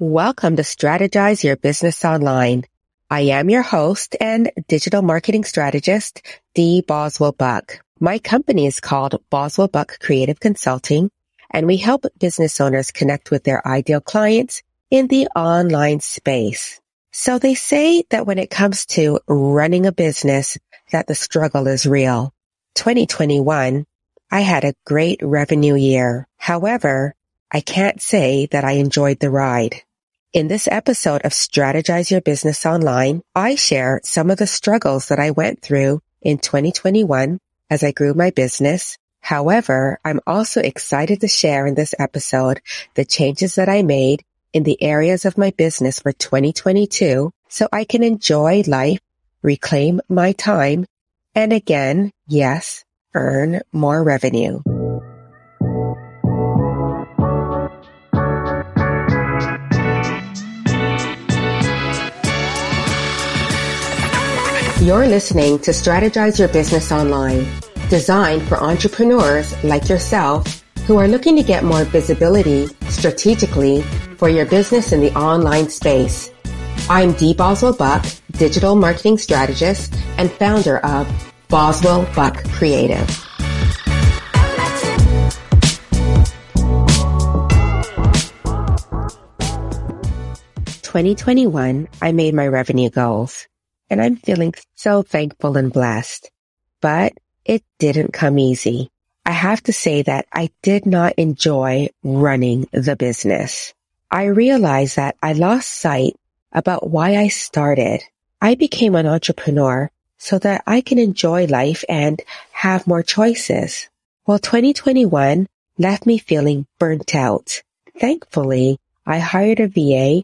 Welcome to Strategize Your Business Online. I am your host and digital marketing strategist, Dee Boswell Buck. My company is called Boswell Buck Creative Consulting, and we help business owners connect with their ideal clients in the online space. So they say that when it comes to running a business, that the struggle is real. 2021, I had a great revenue year. However, I can't say that I enjoyed the ride. In this episode of Strategize Your Business Online, I share some of the struggles that I went through in 2021 as I grew my business. However, I'm also excited to share in this episode the changes that I made in the areas of my business for 2022 so I can enjoy life, reclaim my time, and again, yes, earn more revenue. You're listening to Strategize Your Business Online, designed for entrepreneurs like yourself who are looking to get more visibility strategically for your business in the online space. I'm Dee Boswell Buck, digital marketing strategist and founder of Boswell Buck Creative. Twenty twenty one, I made my revenue goals and I'm feeling so thankful and blessed. But it didn't come easy. I have to say that I did not enjoy running the business. I realized that I lost sight about why I started. I became an entrepreneur so that I can enjoy life and have more choices. Well, 2021 left me feeling burnt out. Thankfully, I hired a VA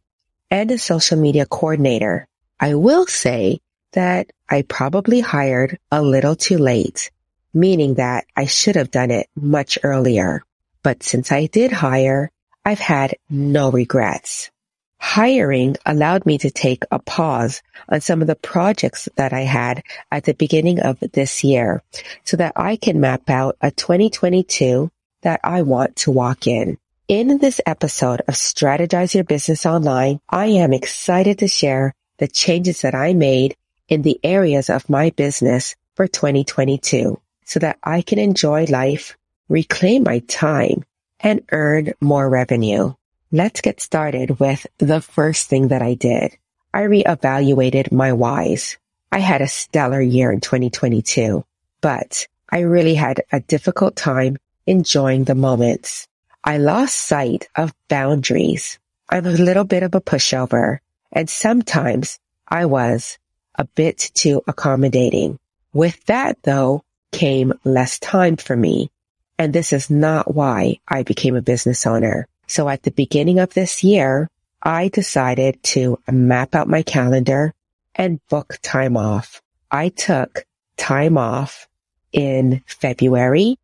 and a social media coordinator. I will say that I probably hired a little too late, meaning that I should have done it much earlier. But since I did hire, I've had no regrets. Hiring allowed me to take a pause on some of the projects that I had at the beginning of this year so that I can map out a 2022 that I want to walk in. In this episode of Strategize Your Business Online, I am excited to share the changes that I made in the areas of my business for 2022 so that I can enjoy life, reclaim my time, and earn more revenue. Let's get started with the first thing that I did. I reevaluated my whys. I had a stellar year in 2022, but I really had a difficult time enjoying the moments. I lost sight of boundaries. I'm a little bit of a pushover and sometimes I was a bit too accommodating. With that though came less time for me. And this is not why I became a business owner. So at the beginning of this year, I decided to map out my calendar and book time off. I took time off in February.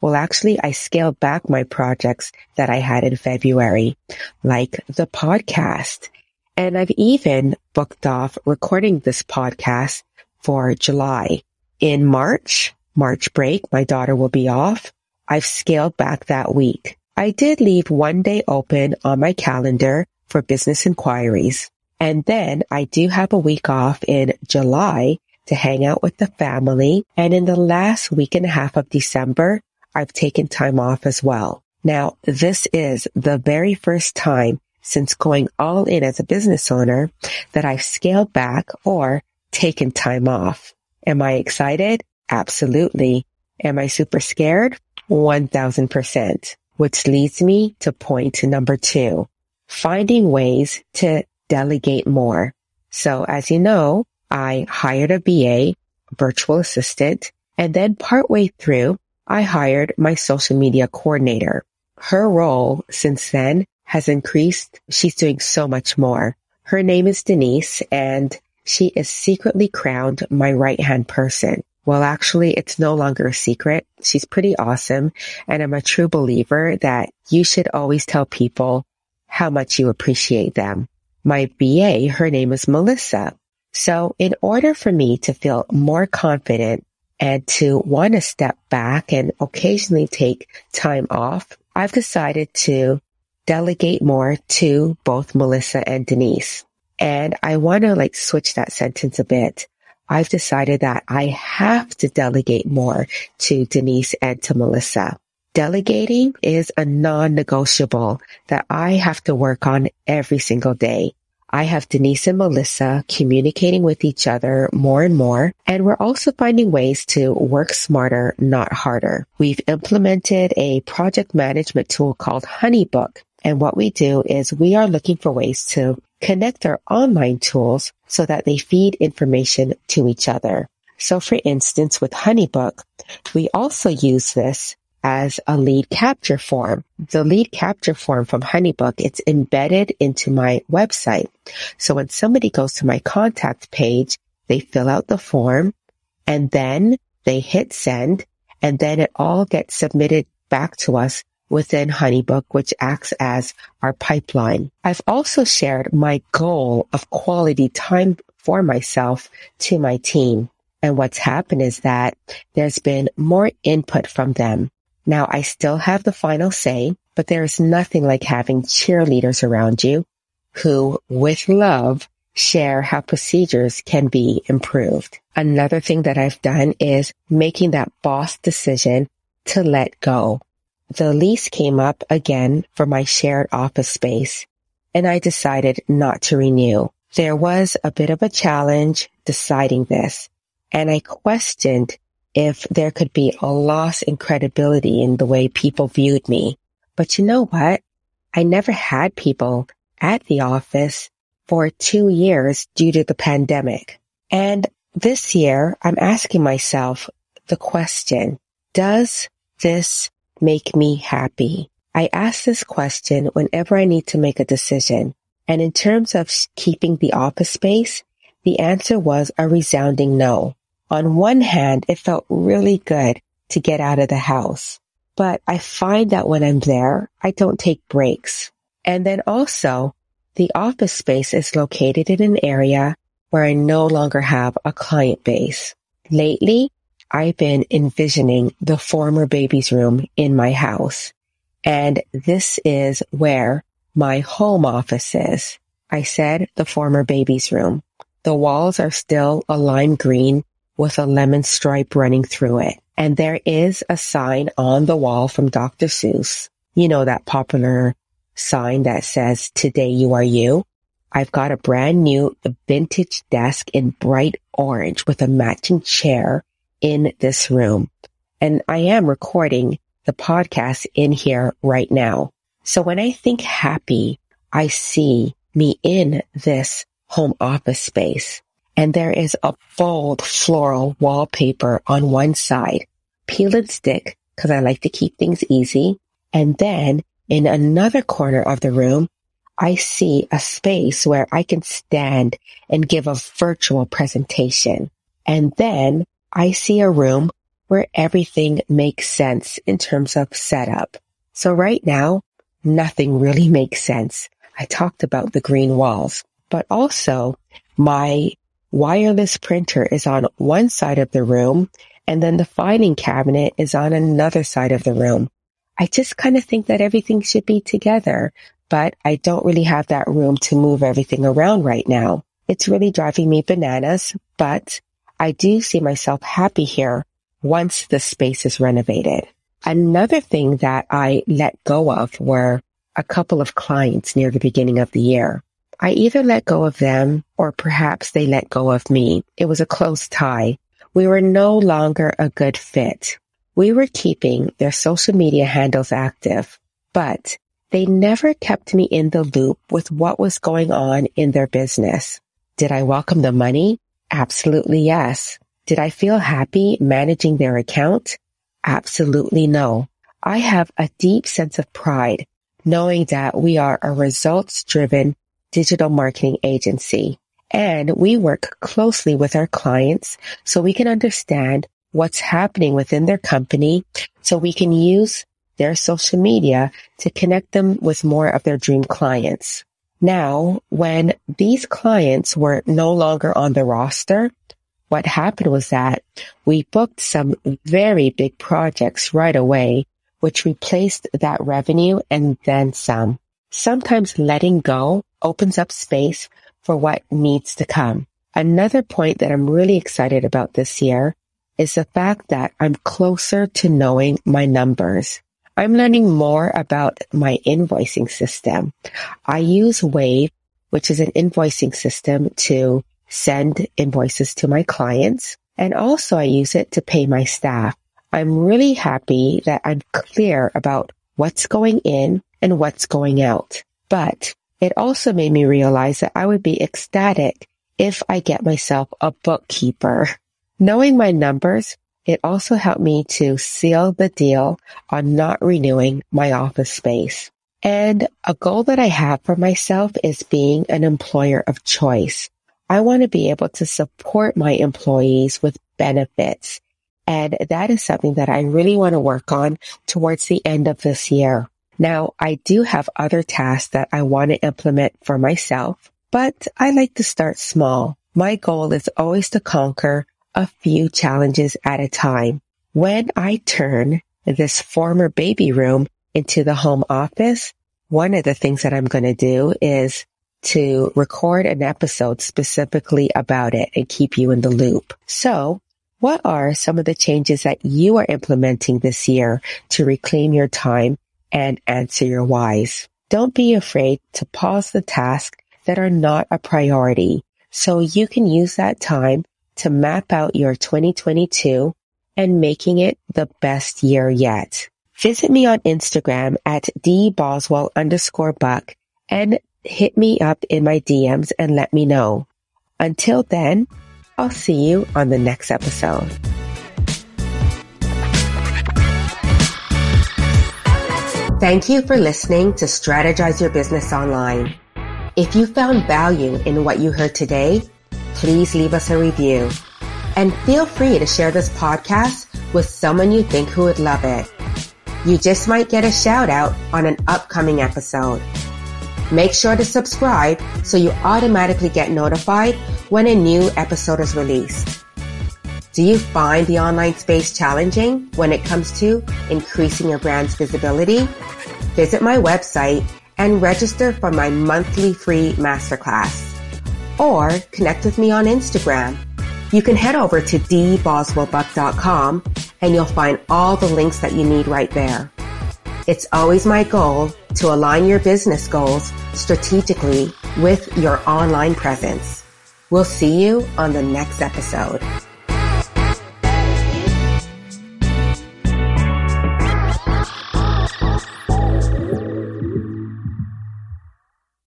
Well, actually, I scaled back my projects that I had in February, like the podcast and I've even booked off recording this podcast for July. In March, March break, my daughter will be off. I've scaled back that week. I did leave one day open on my calendar for business inquiries. And then I do have a week off in July to hang out with the family. And in the last week and a half of December, I've taken time off as well. Now, this is the very first time since going all in as a business owner that I've scaled back or taken time off. Am I excited? Absolutely. Am I super scared? 1000%, which leads me to point number two, finding ways to delegate more. So as you know, I hired a VA, virtual assistant, and then partway through, I hired my social media coordinator. Her role since then has increased. She's doing so much more. Her name is Denise and she is secretly crowned my right hand person. Well, actually, it's no longer a secret. She's pretty awesome. And I'm a true believer that you should always tell people how much you appreciate them. My VA, her name is Melissa. So in order for me to feel more confident and to want to step back and occasionally take time off, I've decided to delegate more to both Melissa and Denise. And I want to like switch that sentence a bit. I've decided that I have to delegate more to Denise and to Melissa. Delegating is a non-negotiable that I have to work on every single day. I have Denise and Melissa communicating with each other more and more, and we're also finding ways to work smarter, not harder. We've implemented a project management tool called Honeybook, and what we do is we are looking for ways to connect our online tools so that they feed information to each other. So for instance, with Honeybook, we also use this as a lead capture form. The lead capture form from Honeybook, it's embedded into my website. So when somebody goes to my contact page, they fill out the form and then they hit send and then it all gets submitted back to us within Honeybook, which acts as our pipeline. I've also shared my goal of quality time for myself to my team. And what's happened is that there's been more input from them. Now I still have the final say, but there's nothing like having cheerleaders around you who, with love, share how procedures can be improved. Another thing that I've done is making that boss decision to let go. The lease came up again for my shared office space and I decided not to renew. There was a bit of a challenge deciding this and I questioned if there could be a loss in credibility in the way people viewed me. But you know what? I never had people at the office for two years due to the pandemic. And this year I'm asking myself the question, does this make me happy? I ask this question whenever I need to make a decision. And in terms of keeping the office space, the answer was a resounding no. On one hand, it felt really good to get out of the house, but I find that when I'm there, I don't take breaks. And then also, the office space is located in an area where I no longer have a client base. Lately, I've been envisioning the former baby's room in my house. And this is where my home office is. I said the former baby's room. The walls are still a lime green with a lemon stripe running through it. And there is a sign on the wall from Dr. Seuss. You know, that popular sign that says, today you are you. I've got a brand new vintage desk in bright orange with a matching chair in this room. And I am recording the podcast in here right now. So when I think happy, I see me in this home office space and there is a bold floral wallpaper on one side. Peel and stick because I like to keep things easy. And then in another corner of the room, I see a space where I can stand and give a virtual presentation. And then I see a room where everything makes sense in terms of setup. So right now, nothing really makes sense. I talked about the green walls, but also my wireless printer is on one side of the room and then the filing cabinet is on another side of the room. I just kind of think that everything should be together, but I don't really have that room to move everything around right now. It's really driving me bananas, but I do see myself happy here once the space is renovated. Another thing that I let go of were a couple of clients near the beginning of the year. I either let go of them or perhaps they let go of me. It was a close tie. We were no longer a good fit. We were keeping their social media handles active, but they never kept me in the loop with what was going on in their business. Did I welcome the money? Absolutely yes. Did I feel happy managing their account? Absolutely no. I have a deep sense of pride knowing that we are a results driven digital marketing agency. And we work closely with our clients so we can understand what's happening within their company so we can use their social media to connect them with more of their dream clients. Now, when these clients were no longer on the roster, what happened was that we booked some very big projects right away, which replaced that revenue and then some. sometimes letting go opens up space for what needs to come. Another point that I'm really excited about this year is the fact that I'm closer to knowing my numbers. I'm learning more about my invoicing system. I use Wave, which is an invoicing system to send invoices to my clients. And also I use it to pay my staff. I'm really happy that I'm clear about what's going in and what's going out. But it also made me realize that I would be ecstatic if I get myself a bookkeeper. Knowing my numbers, it also helped me to seal the deal on not renewing my office space. And a goal that I have for myself is being an employer of choice. I want to be able to support my employees with benefits. And that is something that I really want to work on towards the end of this year. Now, I do have other tasks that I want to implement for myself, but I like to start small. My goal is always to conquer a few challenges at a time. When I turn this former baby room into the home office, one of the things that I'm going to do is to record an episode specifically about it and keep you in the loop. So what are some of the changes that you are implementing this year to reclaim your time and answer your whys? Don't be afraid to pause the tasks that are not a priority so you can use that time to map out your 2022 and making it the best year yet. Visit me on Instagram at dboswell underscore buck and hit me up in my DMs and let me know. Until then, I'll see you on the next episode. Thank you for listening to Strategize Your Business Online. If you found value in what you heard today, please leave us a review. And feel free to share this podcast with someone you think who would love it. You just might get a shout out on an upcoming episode. Make sure to subscribe so you automatically get notified when a new episode is released. Do you find the online space challenging when it comes to increasing your brand's visibility? Visit my website and register for my monthly free masterclass or connect with me on Instagram. You can head over to dboswellbuck.com and you'll find all the links that you need right there. It's always my goal to align your business goals strategically with your online presence. We'll see you on the next episode.